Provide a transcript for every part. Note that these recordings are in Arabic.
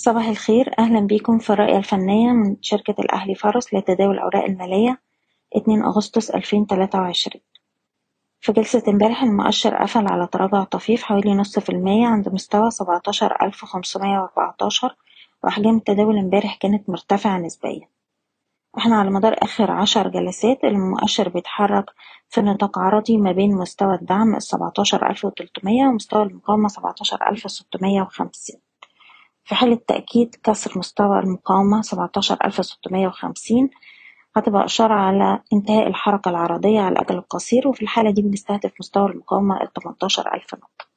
صباح الخير. أهلا بيكم في الرؤية الفنية من شركة الأهلي فارس لتداول الأوراق المالية اتنين أغسطس ألفين تلاتة وعشرين. في جلسة امبارح المؤشر قفل على تراجع طفيف حوالي نص في المية عند مستوى سبعتاشر ألف خمسمية وأربعتاشر وأحجام التداول امبارح كانت مرتفعة نسبيا. إحنا على مدار آخر عشر جلسات المؤشر بيتحرك في نطاق عرضي ما بين مستوى الدعم السبعتاشر ألف وتلتمية ومستوى المقاومة سبعتاشر ألف ستمية وخمسين. في حالة تأكيد كسر مستوى المقاومة سبعتاشر ألف ستمية وخمسين هتبقى إشارة على انتهاء الحركة العرضية على الأجل القصير وفي الحالة دي بنستهدف مستوى المقاومة التمنتاشر ألف نقطة.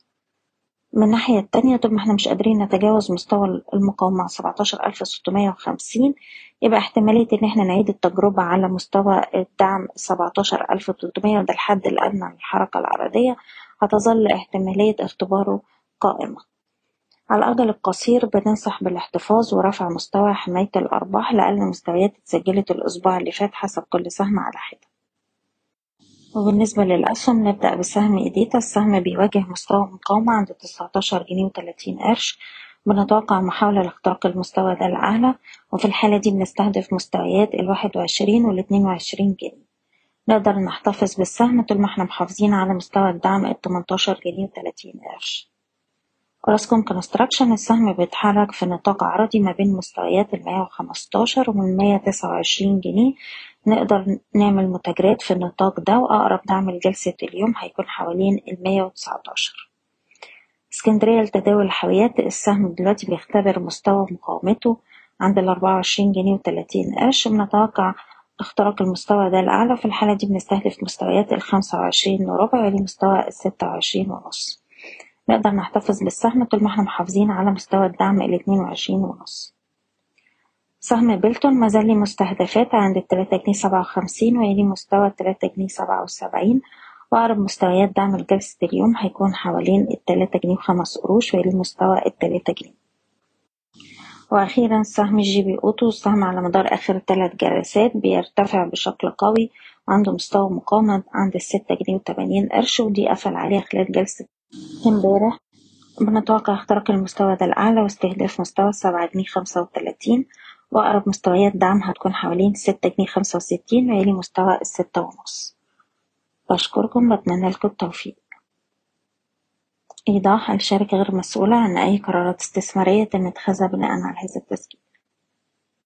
من الناحية التانية طول ما إحنا مش قادرين نتجاوز مستوى المقاومة سبعتاشر ألف ستمية وخمسين يبقى احتمالية إن إحنا نعيد التجربة على مستوى الدعم سبعتاشر ألف وتلتمية وده الحد الأدنى للحركة العرضية هتظل احتمالية اختباره قائمة. على الأجل القصير بننصح بالاحتفاظ ورفع مستوى حماية الأرباح لأقل مستويات اتسجلت الأسبوع اللي فات حسب كل سهم على حدة. وبالنسبة للأسهم نبدأ بسهم إيديتا. السهم بيواجه مستوى مقاومة عند تسعتاشر جنيه وتلاتين قرش. بنتوقع محاولة لاختراق المستوى ده الأعلى وفي الحالة دي بنستهدف مستويات الواحد وعشرين والاتنين وعشرين جنيه. نقدر نحتفظ بالسهم طول ما إحنا محافظين على مستوى الدعم التمنتاشر جنيه وتلاتين قرش. أوراسكوم كونستراكشن السهم بيتحرك في نطاق عرضي ما بين مستويات المية وخمستاشر ومية تسعة وعشرين جنيه نقدر نعمل متاجرات في النطاق ده وأقرب دعم لجلسة اليوم هيكون حوالين المية وتسعتاشر اسكندرية لتداول الحاويات السهم دلوقتي بيختبر مستوى مقاومته عند الأربعة وعشرين جنيه وتلاتين قرش بنتوقع اختراق المستوى ده الأعلى في الحالة دي بنستهدف مستويات الخمسة وعشرين وربع لمستوى الستة وعشرين ونص نقدر نحتفظ بالسهم طول ما إحنا محافظين على مستوى الدعم الاتنين وعشرين ونص. سهم بيلتون مازال ليه مستهدفات عند التلاتة جنيه سبعة وخمسين ويلي مستوى التلاتة جنيه سبعة وسبعين وأقرب مستويات دعم لجلسة اليوم هيكون حوالين التلاتة جنيه وخمس قروش ويلي مستوى التلاتة جنيه. وأخيرا سهم جي بي أوتو السهم على مدار آخر تلات جلسات بيرتفع بشكل قوي وعنده مستوى مقاومة عند الستة جنيه وتمانين قرش واللي قفل عليها خلال جلسة امبارح بنتوقع اختراق المستوى ده الأعلى واستهداف مستوى سبعة جنيه خمسة وتلاتين وأقرب مستويات دعم هتكون حوالين ستة جنيه خمسة وستين ويلي مستوى الستة ونص. بشكركم بتمنى لكم التوفيق. إيضاح الشركة غير مسؤولة عن أي قرارات استثمارية تم اتخاذها بناء على هذا التسجيل.